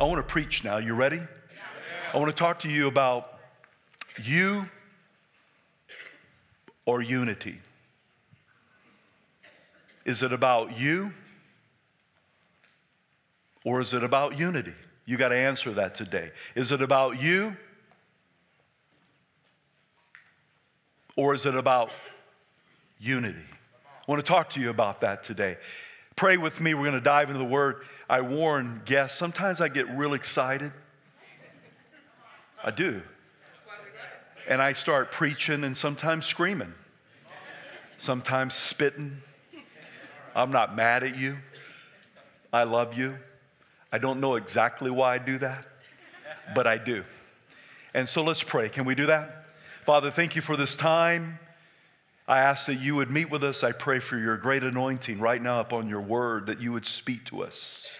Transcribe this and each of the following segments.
I want to preach now. You ready? I want to talk to you about you or unity. Is it about you or is it about unity? You got to answer that today. Is it about you or is it about unity? I want to talk to you about that today. Pray with me. We're going to dive into the word. I warn guests, sometimes I get real excited. I do. And I start preaching and sometimes screaming, sometimes spitting. I'm not mad at you. I love you. I don't know exactly why I do that, but I do. And so let's pray. Can we do that? Father, thank you for this time. I ask that you would meet with us. I pray for your great anointing right now upon your word, that you would speak to us.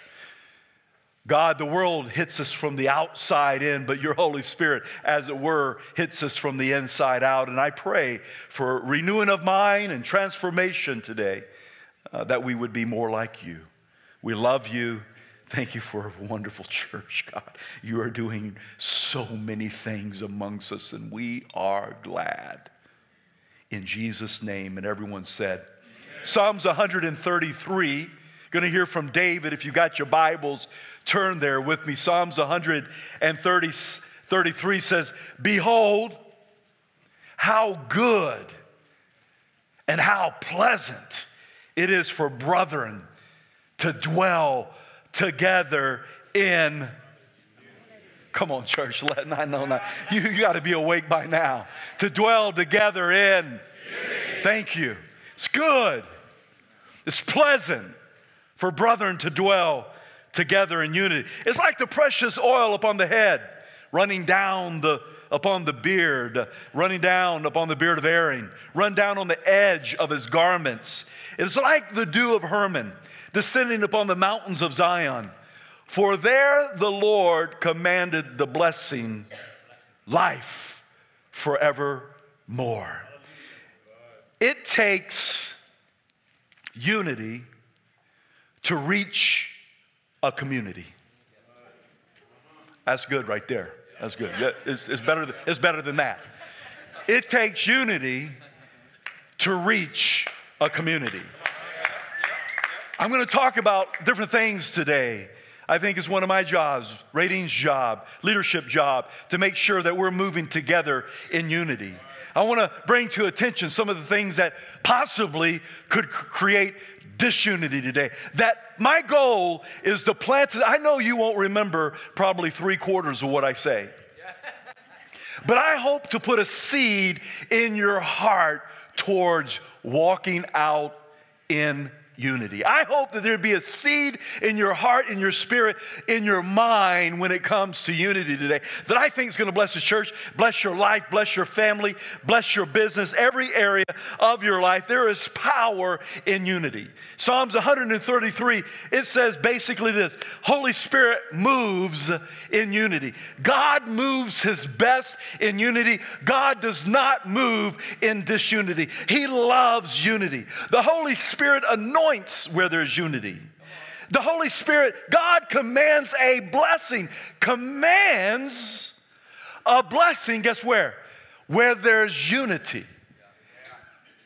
God, the world hits us from the outside in, but your Holy Spirit, as it were, hits us from the inside out. And I pray for renewing of mind and transformation today, uh, that we would be more like you. We love you. Thank you for a wonderful church, God. You are doing so many things amongst us, and we are glad in Jesus' name. And everyone said, Amen. Psalms 133, going to hear from David. If you got your Bibles, turn there with me. Psalms 133 says, Behold, how good and how pleasant it is for brethren to dwell together in Come on, church. Let I know now. You, you got to be awake by now. To dwell together in. Thank you. It's good. It's pleasant for brethren to dwell together in unity. It's like the precious oil upon the head, running down the upon the beard, running down upon the beard of Aaron, run down on the edge of his garments. It's like the dew of Hermon descending upon the mountains of Zion. For there the Lord commanded the blessing, life forevermore. It takes unity to reach a community. That's good right there. That's good. It's, it's, better, it's better than that. It takes unity to reach a community. I'm going to talk about different things today I think is one of my jobs, ratings job, leadership job, to make sure that we're moving together in unity. I want to bring to attention some of the things that possibly could create disunity today. That my goal is to plant, I know you won't remember probably three quarters of what I say, but I hope to put a seed in your heart towards walking out in unity. I hope that there'd be a seed in your heart, in your spirit, in your mind when it comes to unity today that I think is going to bless the church, bless your life, bless your family, bless your business, every area of your life. There is power in unity. Psalms 133, it says basically this Holy Spirit moves in unity. God moves his best in unity. God does not move in disunity. He loves unity. The Holy Spirit anoints anoints where there's unity. The Holy Spirit, God commands a blessing, commands a blessing, guess where? Where there's unity.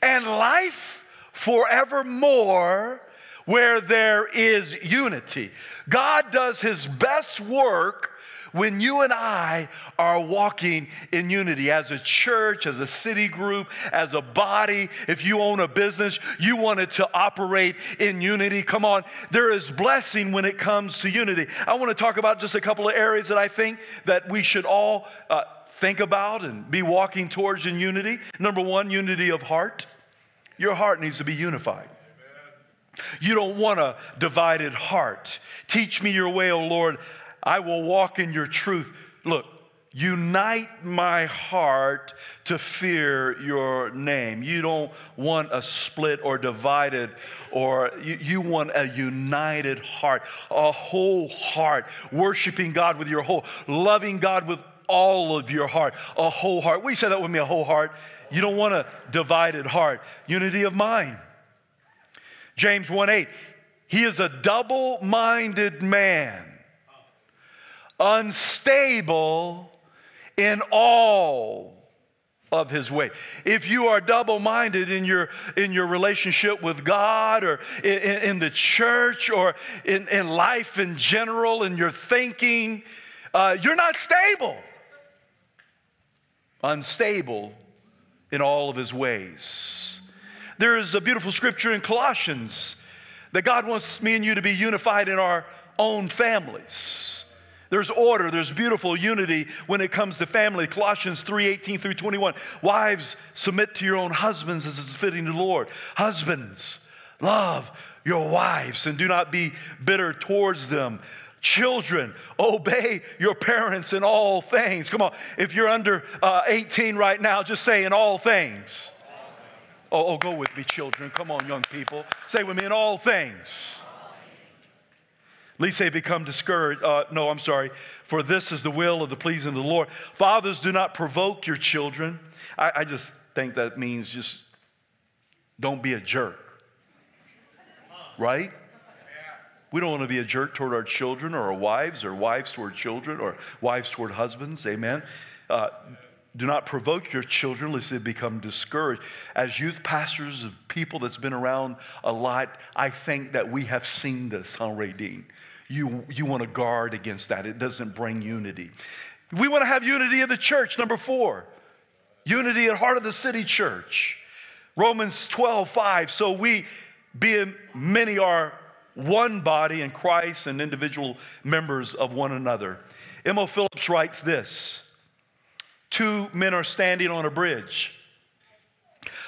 And life forevermore where there is unity. God does his best work when you and I are walking in unity as a church, as a city group, as a body, if you own a business, you want it to operate in unity. Come on, there is blessing when it comes to unity. I want to talk about just a couple of areas that I think that we should all uh, think about and be walking towards in unity. Number one, unity of heart. Your heart needs to be unified. You don't want a divided heart. Teach me your way, O Lord. I will walk in your truth. Look, unite my heart to fear your name. You don't want a split or divided, or you, you, want a united heart, a whole heart, worshiping God with your whole, loving God with all of your heart, a whole heart. We say that with me, a whole heart. You don't want a divided heart. Unity of mind. James 1 8, he is a double minded man unstable in all of his way. If you are double minded in your, in your relationship with God or in, in the church or in, in life in general, in your thinking, uh, you're not stable. Unstable in all of his ways. There is a beautiful scripture in Colossians that God wants me and you to be unified in our own families. There's order, there's beautiful unity when it comes to family. Colossians 3 18 through 21. Wives, submit to your own husbands as is fitting to the Lord. Husbands, love your wives and do not be bitter towards them. Children, obey your parents in all things. Come on, if you're under uh, 18 right now, just say in all things. Oh, oh, go with me, children. Come on, young people. Say with me in all things least they become discouraged. Uh, no, I'm sorry. For this is the will of the pleasing of the Lord. Fathers, do not provoke your children. I, I just think that means just don't be a jerk. Right? We don't want to be a jerk toward our children or our wives or wives toward children or wives toward husbands. Amen. Uh, do not provoke your children lest they become discouraged. As youth pastors of people that's been around a lot, I think that we have seen this, Ray Dean? You, you want to guard against that. It doesn't bring unity. We want to have unity in the church, number four. Unity at heart of the city church. Romans 12, 5. So we, being many are one body in Christ and individual members of one another. Emo Phillips writes this Two men are standing on a bridge.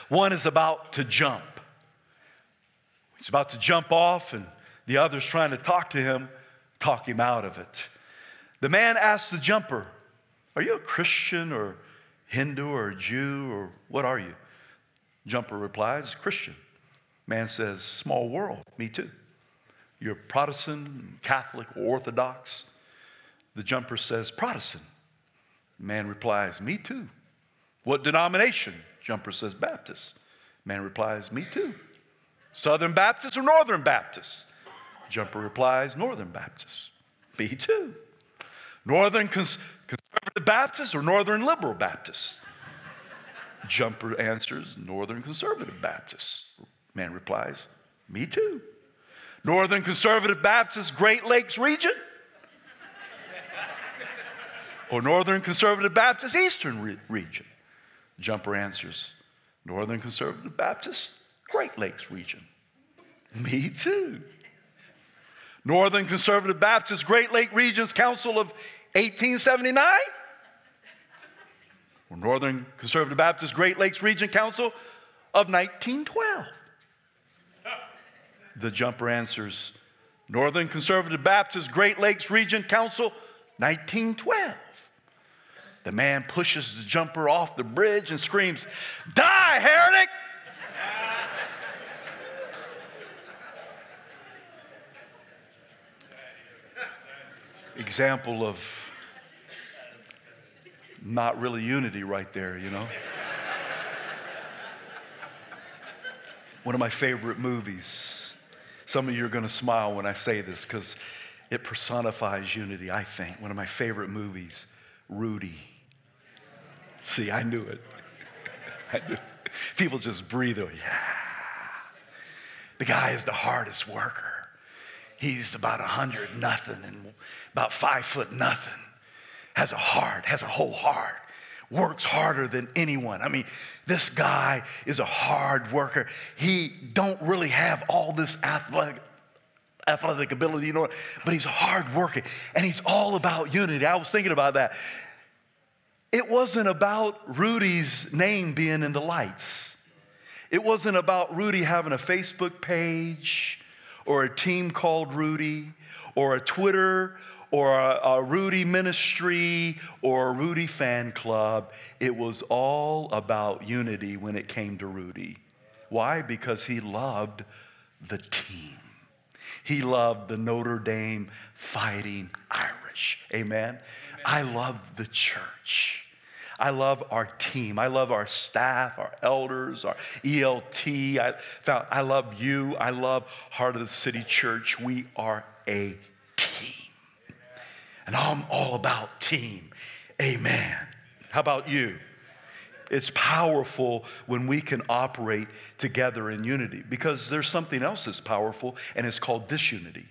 One is about to jump. He's about to jump off, and the other's trying to talk to him, talk him out of it. The man asks the jumper, Are you a Christian or Hindu or Jew or what are you? Jumper replies, Christian. Man says, Small world, me too. You're Protestant, Catholic, Orthodox. The jumper says, Protestant. Man replies, Me too. What denomination? Jumper says, Baptist. Man replies, Me too. Southern Baptist or Northern Baptist? Jumper replies, Northern Baptist. Me too. Northern cons- Conservative Baptist or Northern Liberal Baptist? Jumper answers, Northern Conservative Baptist. Man replies, Me too. Northern Conservative Baptist, Great Lakes region? or Northern Conservative Baptist Eastern re- region? Jumper answers, Northern Conservative Baptist Great Lakes region. Me too. Northern Conservative Baptist Great Lake Regions Council of 1879 or Northern Conservative Baptist Great Lakes Region Council of 1912. The jumper answers Northern Conservative Baptist Great Lakes Region Council 1912. The man pushes the jumper off the bridge and screams, Die, heretic! Example of not really unity right there, you know? One of my favorite movies. Some of you are going to smile when I say this because it personifies unity, I think. One of my favorite movies, Rudy. See, I knew it. I knew. People just breathe. oh, Yeah. The guy is the hardest worker. He's about a hundred nothing and about five foot nothing. Has a heart, has a whole heart. Works harder than anyone. I mean, this guy is a hard worker. He don't really have all this athletic athletic ability, you know, but he's hard working and he's all about unity. I was thinking about that. It wasn't about Rudy's name being in the lights. It wasn't about Rudy having a Facebook page or a team called Rudy or a Twitter or a, a, Rudy ministry or a Rudy fan club. It was all about unity when it came to Rudy. Why? Because he loved the team. He loved the Notre Dame fighting Irish. Amen. Amen. I love the church. I love our team. I love our staff, our elders, our ELT. I, found, I love you. I love Heart of the City Church. We are a team. And I'm all about team. Amen. How about you? It's powerful when we can operate together in unity because there's something else that's powerful, and it's called disunity.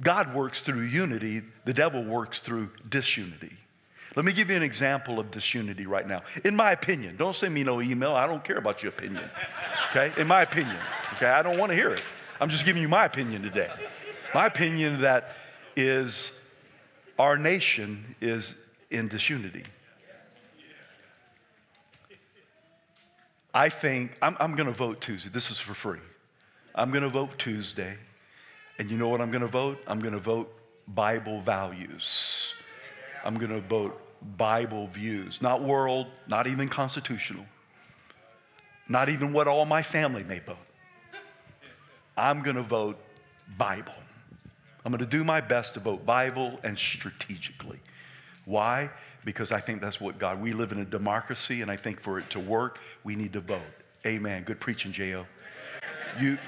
God works through unity, the devil works through disunity. Let me give you an example of disunity right now. In my opinion, don't send me no email. I don't care about your opinion. Okay? In my opinion. Okay? I don't want to hear it. I'm just giving you my opinion today. My opinion that is our nation is in disunity. I think I'm, I'm going to vote Tuesday. This is for free. I'm going to vote Tuesday. And you know what I'm going to vote? I'm going to vote Bible values. I'm going to vote Bible views, not world, not even constitutional, not even what all my family may vote. I'm going to vote Bible. I'm going to do my best to vote Bible and strategically. Why? Because I think that's what God, we live in a democracy, and I think for it to work, we need to vote. Amen. Good preaching, J.O. You,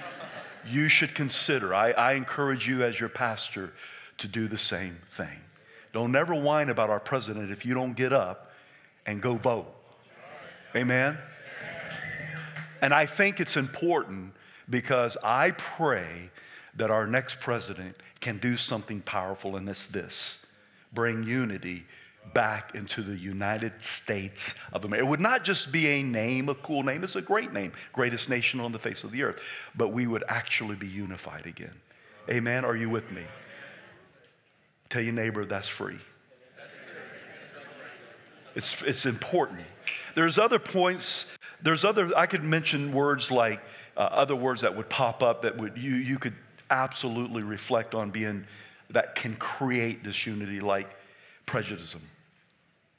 you should consider, I, I encourage you as your pastor to do the same thing. Don't never whine about our president if you don't get up and go vote. Amen? And I think it's important because I pray that our next president can do something powerful, and it's this bring unity back into the United States of America. It would not just be a name, a cool name, it's a great name, greatest nation on the face of the earth, but we would actually be unified again. Amen? Are you with me? Tell your neighbor that's free. It's, it's important. There's other points, there's other, I could mention words like uh, other words that would pop up that would you, you could absolutely reflect on being, that can create disunity, like prejudice.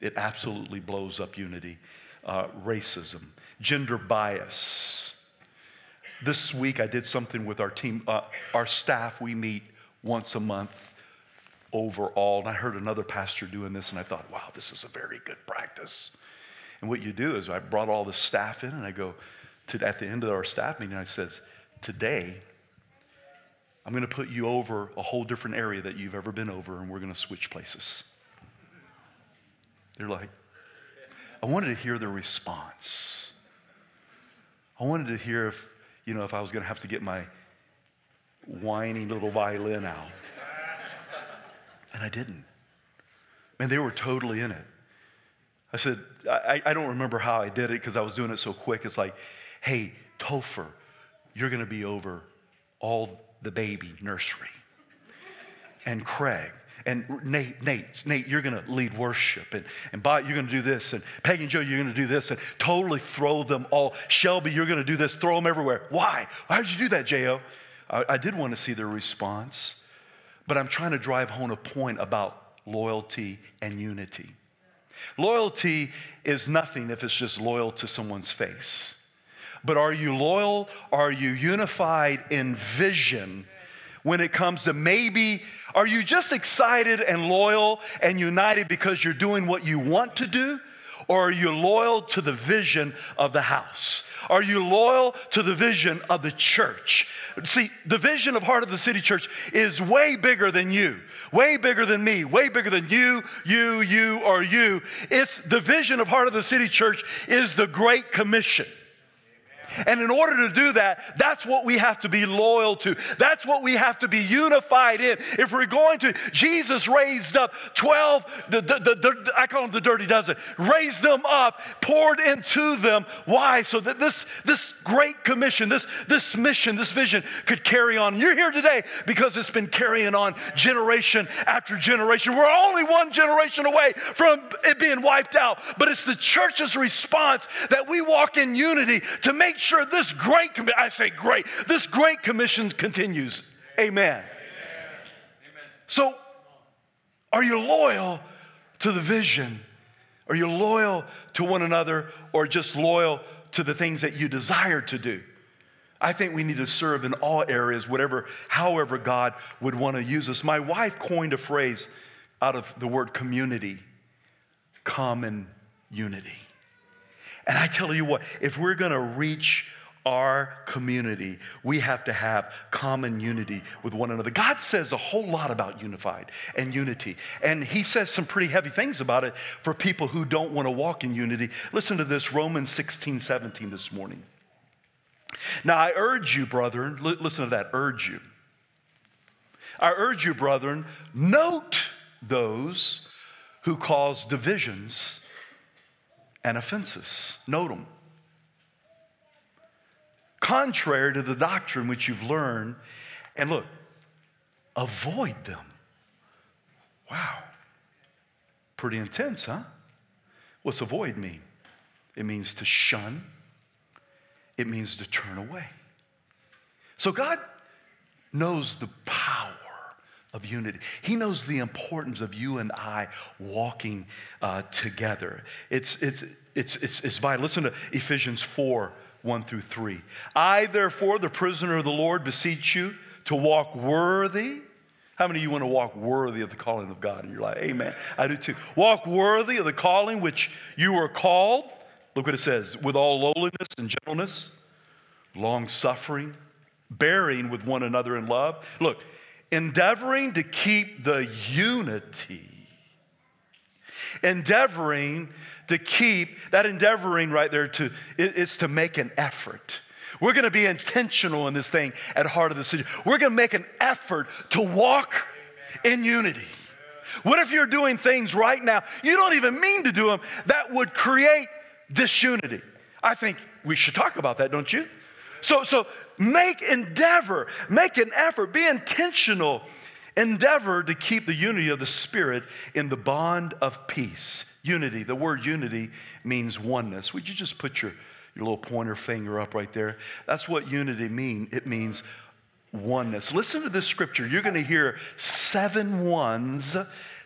It absolutely blows up unity. Uh, racism, gender bias. This week I did something with our team, uh, our staff. We meet once a month overall. And I heard another pastor doing this, and I thought, wow, this is a very good practice. And what you do is I brought all the staff in, and I go to at the end of our staff meeting, I says, today I'm going to put you over a whole different area that you've ever been over, and we're going to switch places. They're like, I wanted to hear their response. I wanted to hear if, you know, if I was going to have to get my whiny little violin out. And I didn't. Man, they were totally in it. I said, I, I don't remember how I did it because I was doing it so quick. It's like, hey, Topher, you're going to be over all the baby nursery. And Craig, and Nate, Nate, Nate, you're going to lead worship, and, and Bob, you're going to do this, and Peggy and Joe, you're going to do this, and totally throw them all. Shelby, you're going to do this, throw them everywhere. Why? Why did you do that, J.O.? I, I did want to see their response. But I'm trying to drive home a point about loyalty and unity. Loyalty is nothing if it's just loyal to someone's face. But are you loyal? Are you unified in vision when it comes to maybe, are you just excited and loyal and united because you're doing what you want to do? Or are you loyal to the vision of the house? Are you loyal to the vision of the church? See, the vision of Heart of the City Church is way bigger than you, way bigger than me, way bigger than you, you, you, or you. It's the vision of Heart of the City Church is the Great Commission. And in order to do that, that's what we have to be loyal to. That's what we have to be unified in. If we're going to, Jesus raised up 12, the, the, the, I call them the dirty dozen, raised them up, poured into them. Why? So that this, this great commission, this, this mission, this vision could carry on. You're here today because it's been carrying on generation after generation. We're only one generation away from it being wiped out, but it's the church's response that we walk in unity to make sure this great, I say great, this great commission continues. Amen. Amen. So, are you loyal to the vision? Are you loyal to one another or just loyal to the things that you desire to do? I think we need to serve in all areas, whatever, however God would want to use us. My wife coined a phrase out of the word community common unity. And I tell you what, if we're going to reach our community, we have to have common unity with one another. God says a whole lot about unified and unity, and He says some pretty heavy things about it for people who don't want to walk in unity. Listen to this Romans 16, 17 this morning. Now, I urge you, brethren, listen to that, urge you. I urge you, brethren, note those who cause divisions and offenses. Note them contrary to the doctrine which you've learned. And look, avoid them. Wow. Pretty intense, huh? What's avoid mean? It means to shun, it means to turn away. So God knows the power of unity. He knows the importance of you and I walking uh, together. It's, it's, it's, it's, it's vital. Listen to Ephesians 4 1 through 3. I, therefore, the prisoner of the Lord, beseech you to walk worthy. How many of you want to walk worthy of the calling of God in your life? Amen. I do too. Walk worthy of the calling which you were called. Look what it says with all lowliness and gentleness, long suffering, bearing with one another in love. Look, endeavoring to keep the unity, endeavoring to keep that endeavoring right there to it's to make an effort. We're going to be intentional in this thing at Heart of the City. We're going to make an effort to walk in unity. What if you're doing things right now you don't even mean to do them that would create disunity? I think we should talk about that, don't you? So, so make endeavor, make an effort, be intentional. Endeavor to keep the unity of the Spirit in the bond of peace. Unity, the word unity means oneness. Would you just put your, your little pointer finger up right there? That's what unity means. It means oneness. Listen to this scripture. You're going to hear seven ones,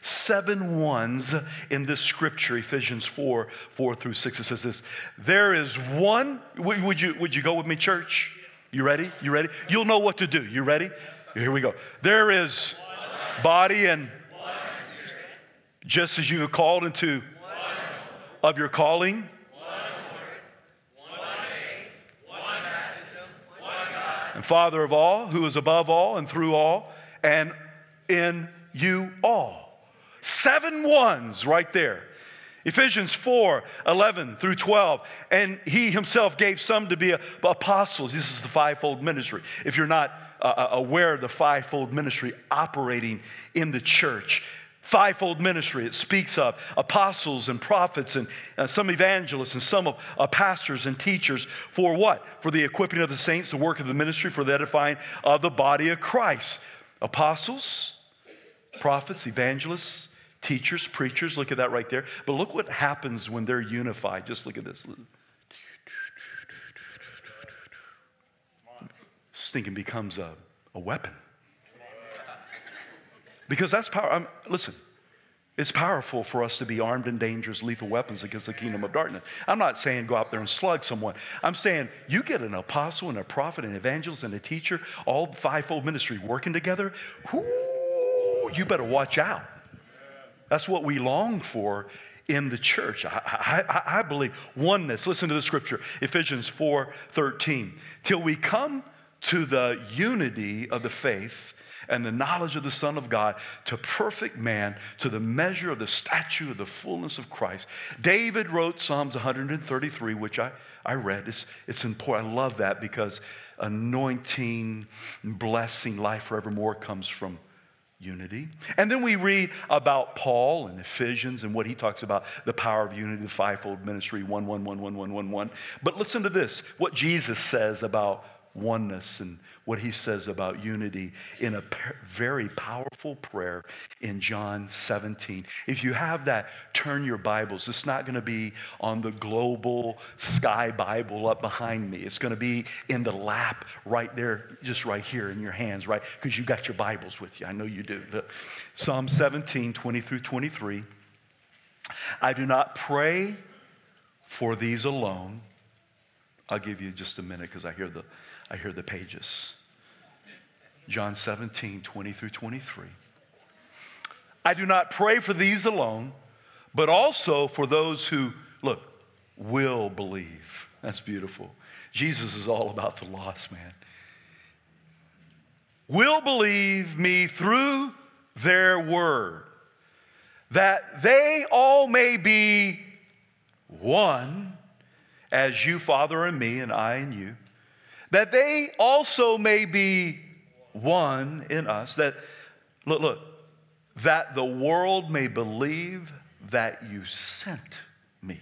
seven ones in this scripture, Ephesians 4, 4 through 6. It says this. There is one, would you, would you go with me, church? You ready? You ready? You'll know what to do. You ready? Here we go. There is body and just as you are called into of your calling. And Father of all, who is above all and through all, and in you all. Seven ones right there. Ephesians 4 11 through 12. And he himself gave some to be apostles. This is the fivefold ministry. If you're not uh, uh, aware of the fivefold ministry operating in the church, fivefold ministry it speaks of apostles and prophets and uh, some evangelists and some uh, pastors and teachers for what for the equipping of the saints the work of the ministry for the edifying of the body of christ apostles prophets evangelists teachers preachers look at that right there but look what happens when they're unified just look at this stinking becomes a, a weapon because that's power. I'm, listen, it's powerful for us to be armed and dangerous, lethal weapons against the kingdom of darkness. I'm not saying go out there and slug someone. I'm saying you get an apostle and a prophet, and evangelist and a teacher, all fivefold ministry working together. Whoo, you better watch out. That's what we long for in the church. I, I, I believe oneness. Listen to the scripture, Ephesians 4 13. Till we come to the unity of the faith and the knowledge of the Son of God to perfect man, to the measure of the statue of the fullness of Christ. David wrote Psalms 133, which I, I read. It's, it's important. I love that because anointing, blessing, life forevermore comes from unity. And then we read about Paul and Ephesians and what he talks about the power of unity, the fivefold ministry, one, one, one, one, one, one, one. But listen to this what Jesus says about oneness and what he says about unity in a very powerful prayer in John 17. If you have that, turn your Bibles. It's not going to be on the global sky Bible up behind me. It's going to be in the lap right there, just right here in your hands, right? Because you got your Bibles with you. I know you do. Psalm 17, 20 through 23. I do not pray for these alone. I'll give you just a minute because I hear the I hear the pages. John 17, 20 through 23. I do not pray for these alone, but also for those who, look, will believe. That's beautiful. Jesus is all about the lost, man. Will believe me through their word, that they all may be one, as you, Father, and me, and I and you, that they also may be one in us, that, look, look, that the world may believe that you sent me.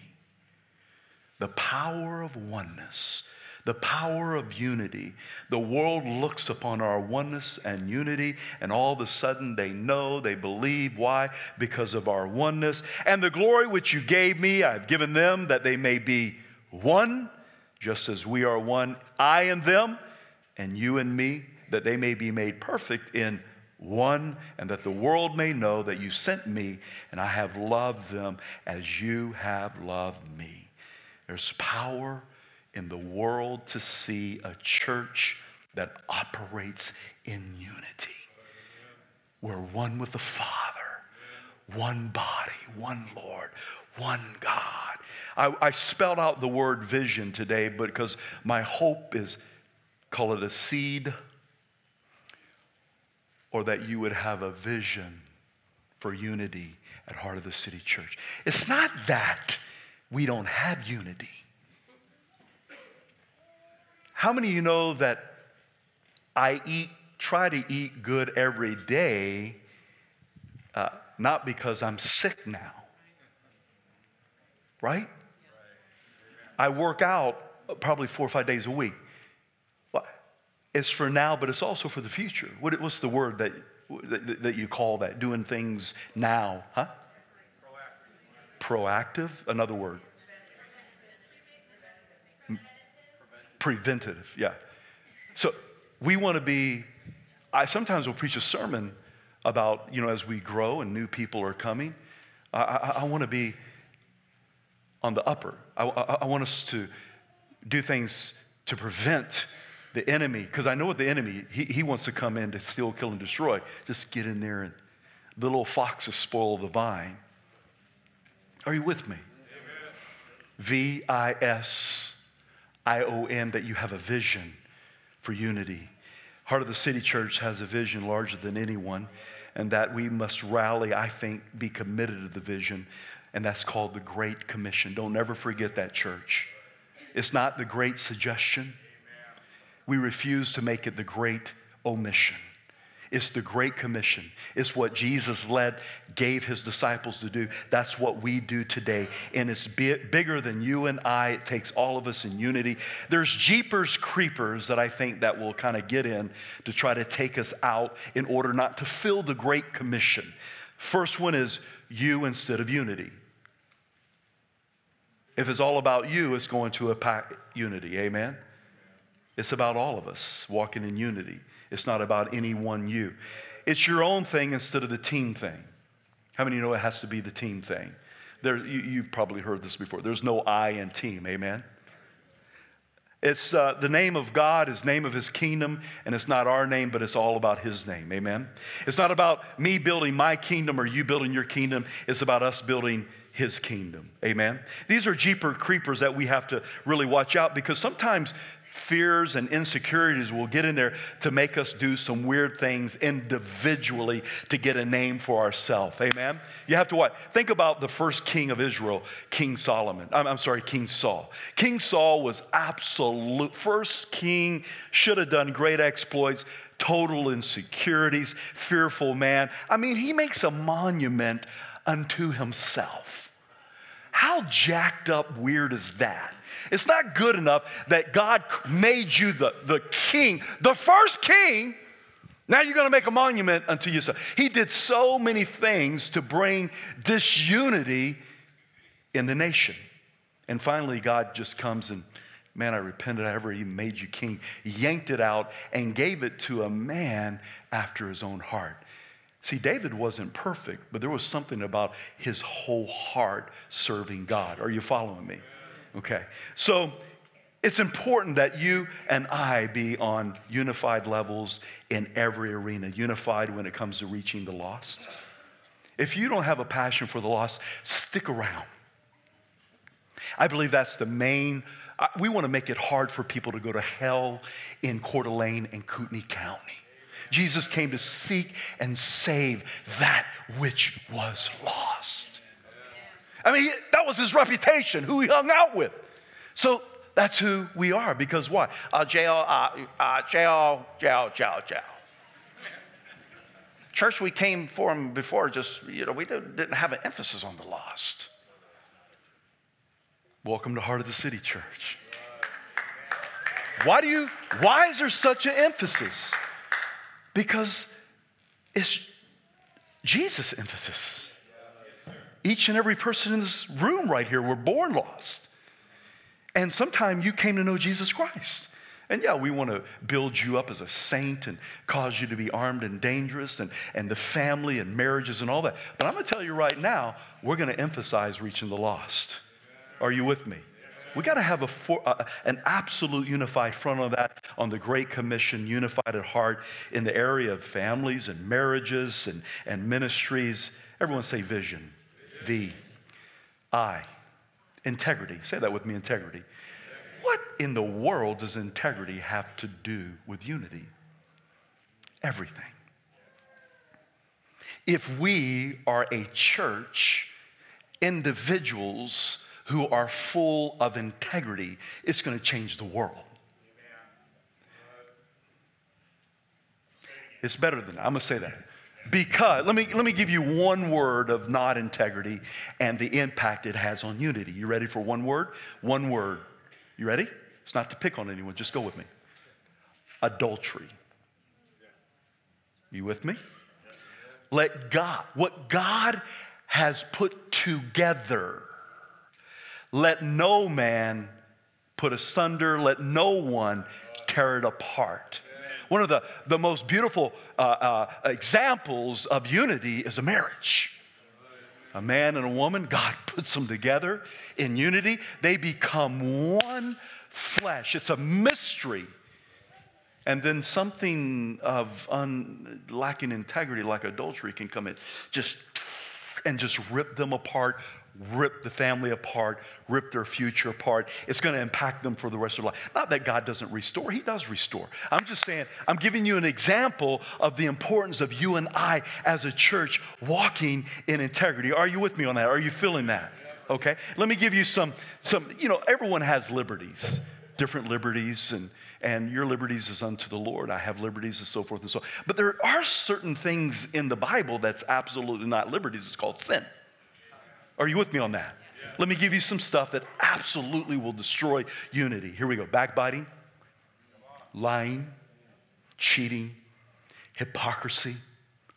The power of oneness, the power of unity. The world looks upon our oneness and unity, and all of a sudden they know, they believe. Why? Because of our oneness. And the glory which you gave me, I've given them that they may be one, just as we are one, I and them, and you and me, that they may be made perfect in one, and that the world may know that you sent me, and I have loved them as you have loved me. There's power in the world to see a church that operates in unity. We're one with the Father, one body, one Lord, one God. I, I spelled out the word vision today because my hope is call it a seed or that you would have a vision for unity at Heart of the City Church. It's not that we don't have unity. How many of you know that I eat, try to eat good every day, uh, not because I'm sick now? Right? I work out probably four or five days a week. It's for now, but it's also for the future. What, what's the word that, that, that you call that? Doing things now, huh? Proactive. Another word. Preventative, yeah. So we want to be, I sometimes will preach a sermon about, you know, as we grow and new people are coming, I, I, I want to be on the upper. I, I, want us to do things to prevent the enemy, because I know what the enemy, he, he wants to come in to steal, kill, and destroy. Just get in there and the little foxes spoil the vine. Are you with me? V I S I O N, that you have a vision for unity. Heart of the City Church has a vision larger than anyone, and that we must rally, I think, be committed to the vision, and that's called the Great Commission. Don't ever forget that, church. It's not the great suggestion we refuse to make it the great omission. It's the Great Commission. It's what Jesus led, gave his disciples to do. That's what we do today. And it's bigger than you and I. It takes all of us in unity. There's jeepers creepers that I think that will kind of get in to try to take us out in order not to fill the Great Commission. First one is you instead of unity. If it's all about you, it's going to impact unity. Amen? It's about all of us walking in unity. It's not about any one you. It's your own thing instead of the team thing. How many know it has to be the team thing? There, you, have probably heard this before. There's no I in team, amen? It's uh, the name of God, His name of His kingdom, and it's not our name, but it's all about His name, amen? It's not about me building my kingdom or you building your kingdom. It's about us building His kingdom, amen? These are jeeper creepers that we have to really watch out because sometimes fears and insecurities will get in there to make us do some weird things individually to get a name for ourselves. Amen? You have to what? Think about the first king of Israel, King Solomon. I'm, I'm sorry, King Saul. King Saul was absolute, first king, should have done great exploits, total insecurities, fearful man. I mean, he makes a monument unto himself. How jacked up weird is that? It's not good enough that God made you the, the king, the first king. Now you're going to make a monument unto yourself. He did so many things to bring disunity in the nation. And finally, God just comes and, man, I repented. I ever even made you king. Yanked it out and gave it to a man after his own heart. See, David wasn't perfect, but there was something about his whole heart serving God. Are you following me? Okay. So it's important that you and I be on unified levels in every arena, unified when it comes to reaching the lost. If you don't have a passion for the lost, stick around. I believe that's the main we want to make it hard for people to go to hell in Coeur d'Alene and Kootenai County. Jesus came to seek and save that which was lost. I mean, that was his reputation, who he hung out with. So that's who we are because why? Uh, jail, uh, uh, jail, jail, jail, jail. Church we came from before just, you know, we didn't have an emphasis on the lost. Welcome to Heart of the City Church. Why do you, why is there such an emphasis? Because it's Jesus' emphasis. Each and every person in this room right here were born lost. And sometime you came to know Jesus Christ. And yeah, we want to build you up as a saint and cause you to be armed and dangerous and, and the family and marriages and all that. But I'm going to tell you right now, we're going to emphasize reaching the lost. Are you with me? We got to have a for, uh, an absolute unified front on that, on the Great Commission, unified at heart in the area of families and marriages and, and ministries. Everyone say vision. V. I. Integrity. Say that with me integrity. What in the world does integrity have to do with unity? Everything. If we are a church, individuals who are full of integrity, it's going to change the world. It's better than that. I'm going to say that. Because, let me, let me give you one word of not integrity and the impact it has on unity. You ready for one word? One word you ready? It's not to pick on anyone, just go with me. Adultery. You with me? Let God, what God has put together, let no man put asunder, let no one tear it apart. One of the, the most beautiful uh, uh, examples of unity is a marriage a man and a woman, God puts them together in unity. They become one flesh. It's a mystery. And then something of un, lacking integrity, like adultery, can come in just and just rip them apart, rip the family apart, rip their future apart. It's going to impact them for the rest of their life. Not that God doesn't restore, He does restore. I'm just saying, I'm giving you an example of the importance of you and I as a church walking in integrity. Are you with me on that? Are you feeling that? Okay. Let me give you some, some you know, everyone has liberties, different liberties, and and your liberties is unto the Lord. I have liberties and so forth and so on. But there are certain things in the Bible that's absolutely not liberties. It's called sin. Are you with me on that? Yeah. Let me give you some stuff that absolutely will destroy unity. Here we go backbiting, lying, cheating, hypocrisy,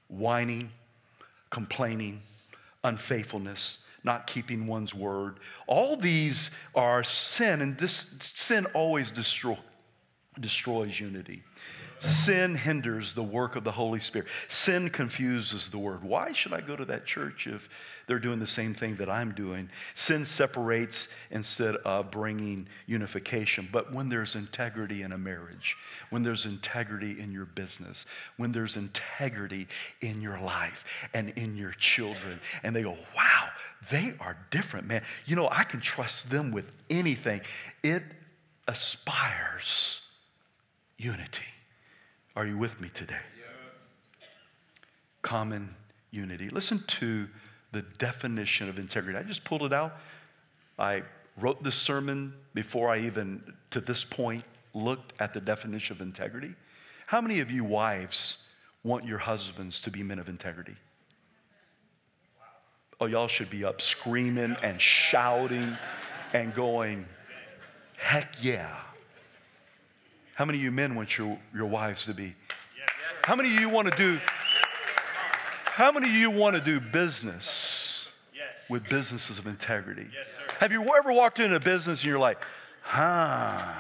whining, complaining, unfaithfulness, not keeping one's word. All these are sin, and this sin always destroy, destroys unity. Sin hinders the work of the Holy Spirit. Sin confuses the word. Why should I go to that church if they're doing the same thing that I'm doing? Sin separates instead of bringing unification. But when there's integrity in a marriage, when there's integrity in your business, when there's integrity in your life and in your children, and they go, wow, they are different, man. You know, I can trust them with anything. It aspires unity. Are you with me today? Common unity. Listen to the definition of integrity. I just pulled it out. I wrote this sermon before I even, to this point, looked at the definition of integrity. How many of you wives want your husbands to be men of integrity? Oh, y'all should be up screaming and shouting and going, heck yeah. How many of you men want your, your wives to be? How many of you want to do how many of you want to do business with businesses of integrity? Have you ever walked into a business and you're like, huh,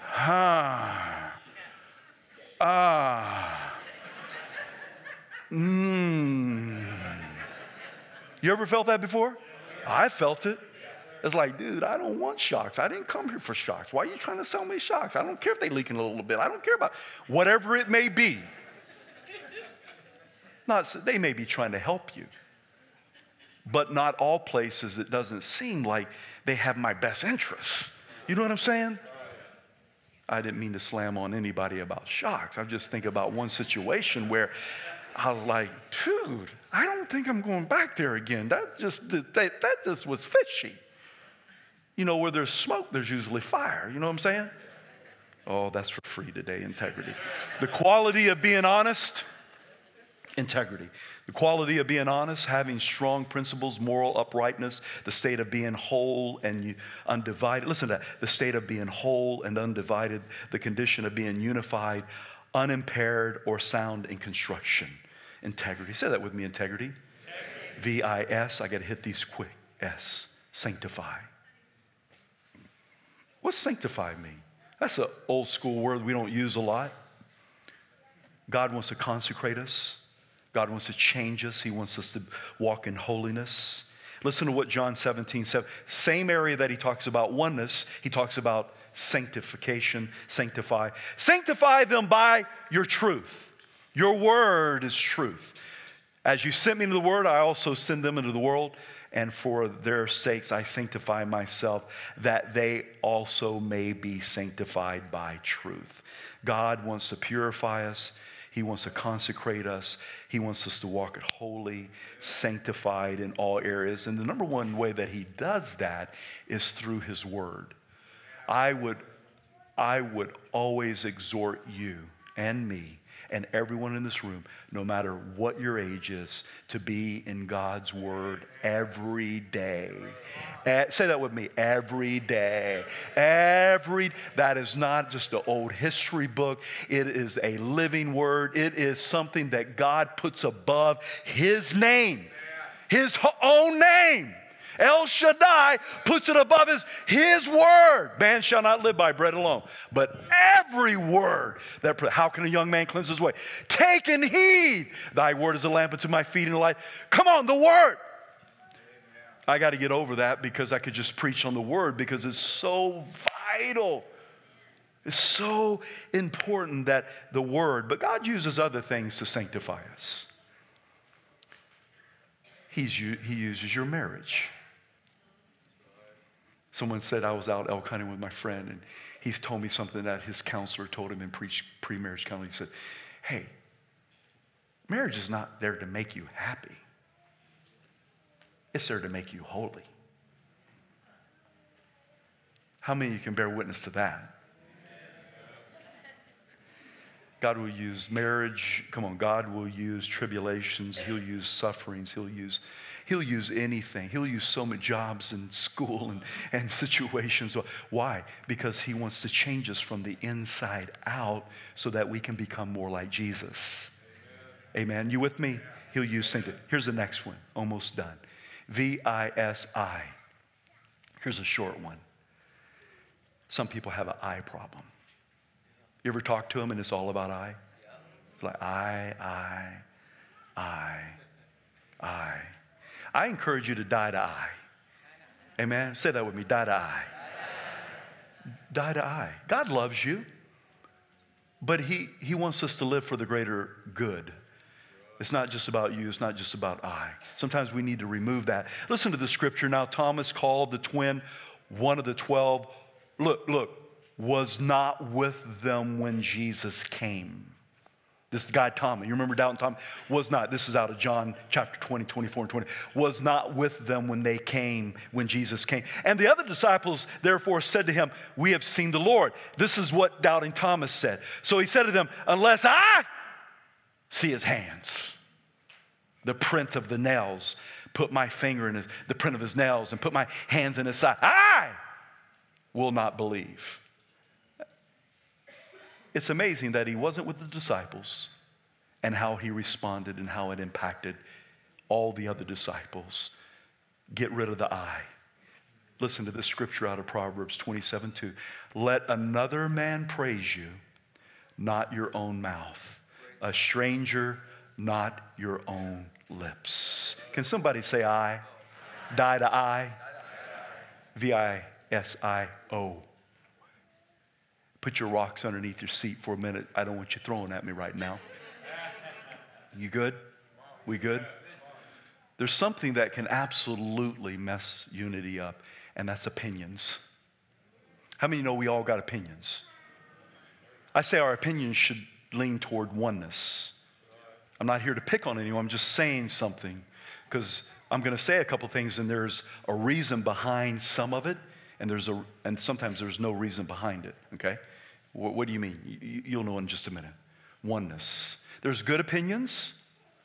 huh, ah, mmm. You ever felt that before? I felt it. It's like, dude, I don't want shocks. I didn't come here for shocks. Why are you trying to sell me shocks? I don't care if they leaking a little bit. I don't care about whatever it may be. Not, they may be trying to help you, but not all places it doesn't seem like they have my best interests. You know what I'm saying? I didn't mean to slam on anybody about shocks. I just think about one situation where I was like, dude, I don't think I'm going back there again. That just, that, that just was fishy. You know, where there's smoke, there's usually fire. You know what I'm saying? Oh, that's for free today, integrity. The quality of being honest, integrity. The quality of being honest, having strong principles, moral uprightness, the state of being whole and undivided. Listen to that. The state of being whole and undivided, the condition of being unified, unimpaired, or sound in construction. Integrity. Say that with me integrity. V I S. I got to hit these quick. S. Sanctify. What's sanctify mean? That's an old school word we don't use a lot. God wants to consecrate us. God wants to change us. He wants us to walk in holiness. Listen to what John 17 said. Same area that he talks about oneness, he talks about sanctification, sanctify. Sanctify them by your truth. Your word is truth. As you sent me into the word, I also send them into the world, and for their sakes I sanctify myself, that they also may be sanctified by truth. God wants to purify us. He wants to consecrate us. He wants us to walk holy, sanctified in all areas. And the number one way that He does that is through His Word. I would, I would always exhort you and me and everyone in this room, no matter what your age is, to be in God's Word every day. Uh, say that with me every day. Every, that is not just an old history book, it is a living Word. It is something that God puts above His name, His own name. El Shaddai puts it above his, his word. Man shall not live by bread alone, but every word that, how can a young man cleanse his way? Taking heed. Thy word is a lamp unto my feet and a light. Come on, the word. I got to get over that because I could just preach on the word because it's so vital. It's so important that the word, but God uses other things to sanctify us. He's, he uses your marriage. Someone said I was out elk hunting with my friend, and he's told me something that his counselor told him in pre marriage counseling. He said, Hey, marriage is not there to make you happy, it's there to make you holy. How many of you can bear witness to that? God will use marriage. Come on, God will use tribulations. He'll use sufferings. He'll use He'll use anything. He'll use so many jobs and school and, and situations. Why? Because he wants to change us from the inside out so that we can become more like Jesus. Amen. Amen. You with me? He'll use think Here's the next one. Almost done. V I S I. Here's a short one. Some people have an eye problem. You ever talk to them and it's all about I? Like I, I, I, I. I encourage you to die to I. Amen. Say that with me die to I. Die to I. God loves you, but he, he wants us to live for the greater good. It's not just about you, it's not just about I. Sometimes we need to remove that. Listen to the scripture now. Thomas called the twin, one of the twelve. Look, look, was not with them when Jesus came. This guy Thomas, you remember Doubting Thomas? Was not, this is out of John chapter 20, 24 and 20, was not with them when they came, when Jesus came. And the other disciples therefore said to him, We have seen the Lord. This is what Doubting Thomas said. So he said to them, Unless I see his hands, the print of the nails, put my finger in his, the print of his nails, and put my hands in his side, I will not believe. It's amazing that he wasn't with the disciples and how he responded and how it impacted all the other disciples. Get rid of the I. Listen to this scripture out of Proverbs 27 2. Let another man praise you, not your own mouth. A stranger, not your own lips. Can somebody say I? Die to I? V I S I O. Put your rocks underneath your seat for a minute. I don't want you throwing at me right now. You good? We good? There's something that can absolutely mess unity up, and that's opinions. How many know we all got opinions? I say our opinions should lean toward oneness. I'm not here to pick on anyone, I'm just saying something because I'm going to say a couple things and there's a reason behind some of it and there's a and sometimes there's no reason behind it, okay? What, do you mean? You, you'll know in just a minute. Oneness. There's good opinions,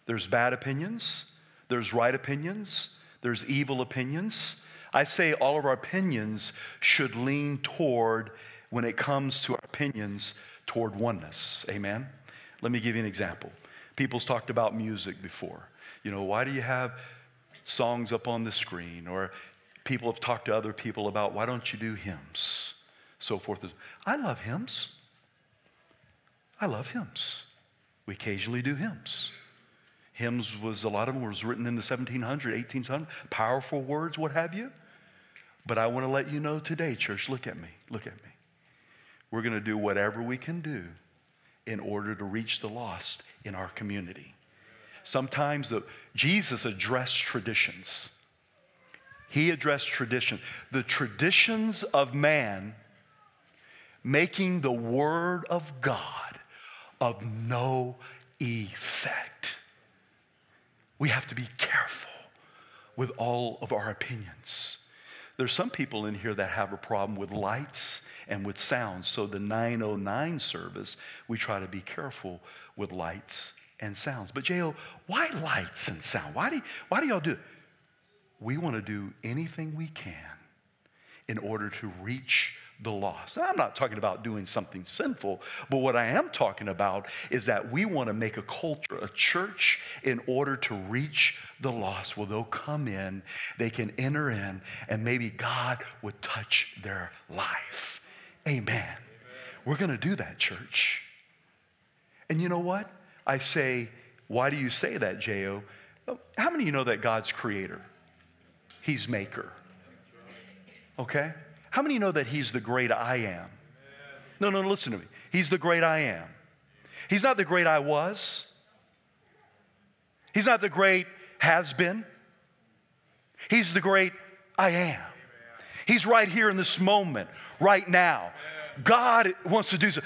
there's bad opinions, there's right opinions, there's evil opinions. I say all of our opinions should lean toward, when it comes to our opinions, toward oneness. Amen? Let me give you an example. People's talked about music before. You know, why do you have songs up on the screen? Or people have talked to other people about why don't you do hymns? So forth. I love hymns. I love hymns. We occasionally do hymns. Hymns was a lot of them was written in the 1700, 1800, powerful words, what have you. But I want to let you know today, church, look at me, look at me. We're going to do whatever we can do in order to reach the lost in our community. Sometimes the, Jesus addressed traditions. He addressed tradition. The traditions of man making the word of God of no effect. We have to be careful with all of our opinions. There's some people in here that have a problem with lights and with sounds. So the 909 service, we try to be careful with lights and sounds. But J.O., why lights and sound? Why do, why do y'all do it? We want to do anything we can in order to reach the lost. And I'm not talking about doing something sinful, but what I am talking about is that we want to make a culture, a church, in order to reach the lost. Well, they'll come in, they can enter in, and maybe God would touch their life. Amen. Amen. We're going to do that, church. And you know what? I say, why do you say that, J.O.? How many of you know that God's creator? He's maker. Okay? How many know that He's the great I am? No, no, listen to me. He's the great I am. He's not the great I was. He's not the great has been. He's the great I am. He's right here in this moment, right now. God wants to do so.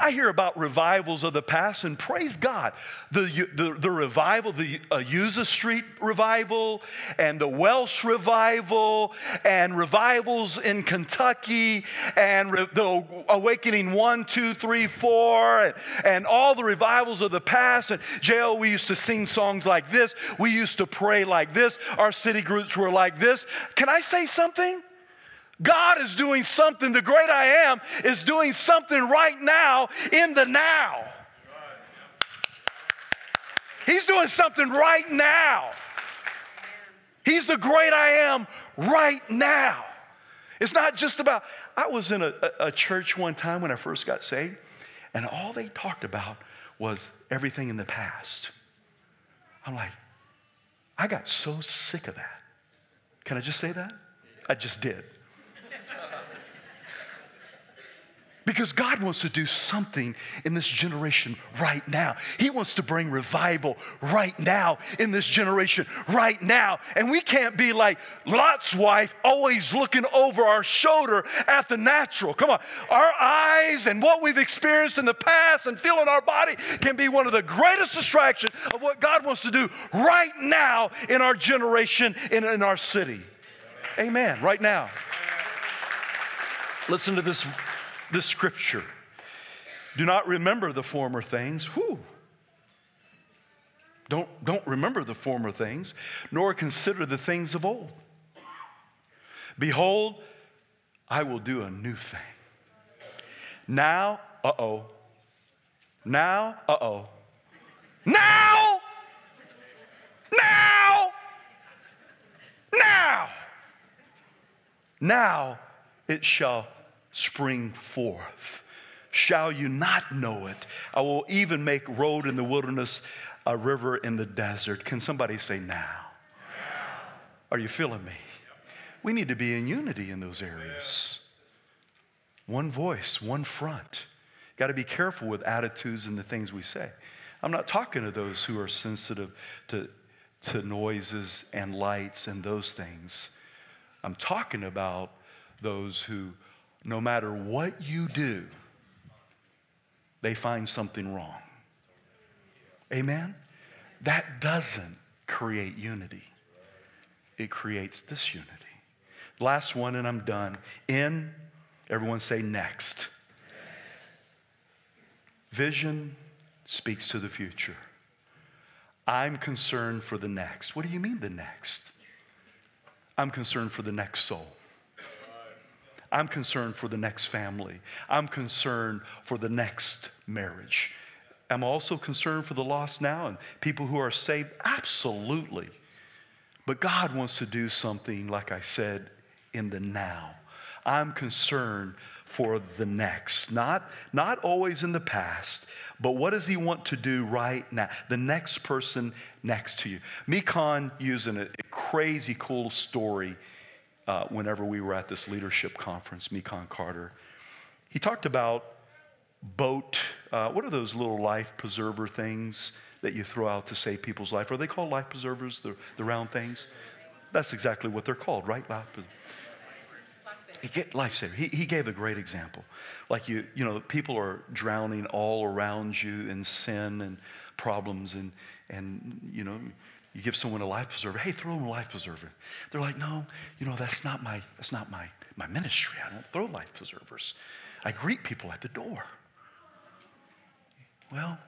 I hear about revivals of the past, and praise God. The, the, the revival, the uh, Azusa Street revival, and the Welsh revival, and revivals in Kentucky, and re- the Awakening 1, 2, 3, 4, and, and all the revivals of the past. And J.O., we used to sing songs like this. We used to pray like this. Our city groups were like this. Can I say something? God is doing something. The great I am is doing something right now in the now. He's doing something right now. He's the great I am right now. It's not just about, I was in a, a, church one time when I first got saved, and all they talked about was everything in the past. I'm like, I got so sick of that. Can I just say that? I just did. Because God wants to do something in this generation right now. He wants to bring revival right now in this generation right now. And we can't be like Lot's wife, always looking over our shoulder at the natural. Come on. Our eyes and what we've experienced in the past and feeling our body can be one of the greatest distractions of what God wants to do right now in our generation and in our city. Amen. Right now. Listen to this the scripture. Do not remember the former things. Whew. Don't, don't remember the former things, nor consider the things of old. Behold, I will do a new thing. Now, uh oh. Now, uh oh. Now! Now! Now! Now it shall spring forth. Shall you not know it? I will even make road in the wilderness, a river in the desert. Can somebody say now? Are you feeling me? We need to be in unity in those areas. One voice, one front. Got to be careful with attitudes and the things we say. I'm not talking to those who are sensitive to, to noises and lights and those things. I'm talking about those who no matter what you do, they find something wrong. Amen? That doesn't create unity, it creates disunity. Last one, and I'm done. In, everyone say next. Vision speaks to the future. I'm concerned for the next. What do you mean, the next? I'm concerned for the next soul. I'm concerned for the next family. I'm concerned for the next marriage. I'm also concerned for the lost now and people who are saved. Absolutely. But God wants to do something, like I said, in the now. I'm concerned for the next, not, not always in the past, but what does He want to do right now? The next person next to you. Meekan using a, a crazy cool story uh, whenever we were at this leadership conference, Meekan Carter. He talked about boat, uh, what are those little life preserver things that you throw out to save people's life? Are they called life preservers, the, the round things? That's exactly what they're called, right? Life he get lifesaver. He, he gave a great example. Like you, you know, people are drowning all around you in sin and problems, and and you know, you give someone a life preserver. Hey, throw them a life preserver. They're like, no, you know, that's not my that's not my my ministry. I don't throw life preservers. I greet people at the door. Well,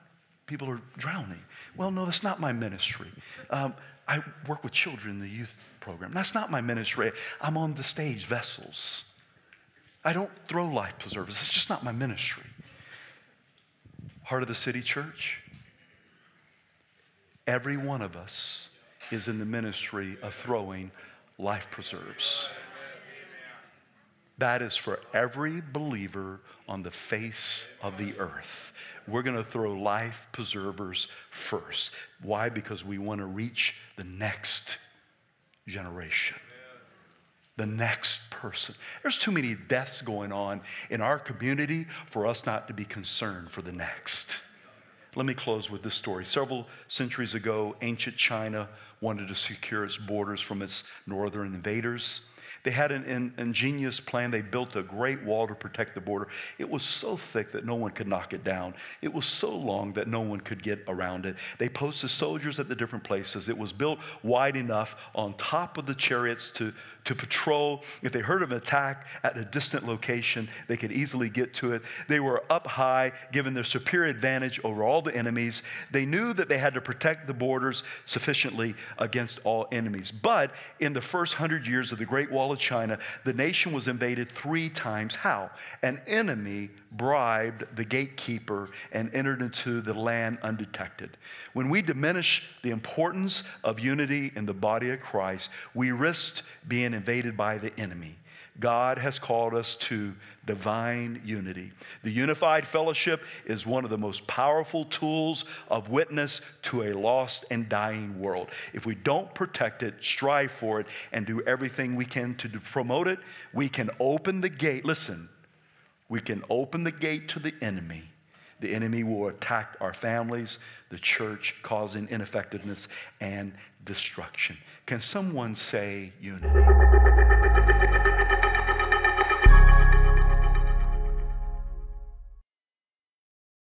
people are drowning. Well, no, that's not my ministry. Um, I work with children in the youth program. That's not my ministry. I'm on the stage, vessels. I don't throw life preservers. It's just not my ministry. Heart of the City Church, every one of us is in the ministry of throwing life preserves. That is for every believer on the face of the earth. We're going to throw life preservers first. Why? Because we want to reach the next generation. The next person. There's too many deaths going on in our community for us not to be concerned for the next. Let me close with this story. Several centuries ago, ancient China wanted to secure its borders from its northern invaders. They had an, ingenious plan. They built a great wall to protect the border. It was so thick that no one could knock it down. It was so long that no one could get around it. They posted soldiers at the different places. It was built wide enough on top of the chariots to, to patrol. If they heard of an attack at a distant location, they could easily get to it. They were up high, given their superior advantage over all the enemies. They knew that they had to protect the borders sufficiently against all enemies. But in the first hundred years of the Great Wall of China, the nation was invaded three times. How? An enemy bribed the gatekeeper and entered into the land undetected. When we diminish the importance of unity in the body of Christ, we risk being invaded by the enemy. God has called us to divine unity. The unified fellowship is one of the most powerful tools of witness to a lost and dying world. If we don't protect it, strive for it, and do everything we can to promote it, we can open the gate. Listen, we can open the gate to the enemy. The enemy will attack our families, the church, causing ineffectiveness and destruction. Can someone say unity?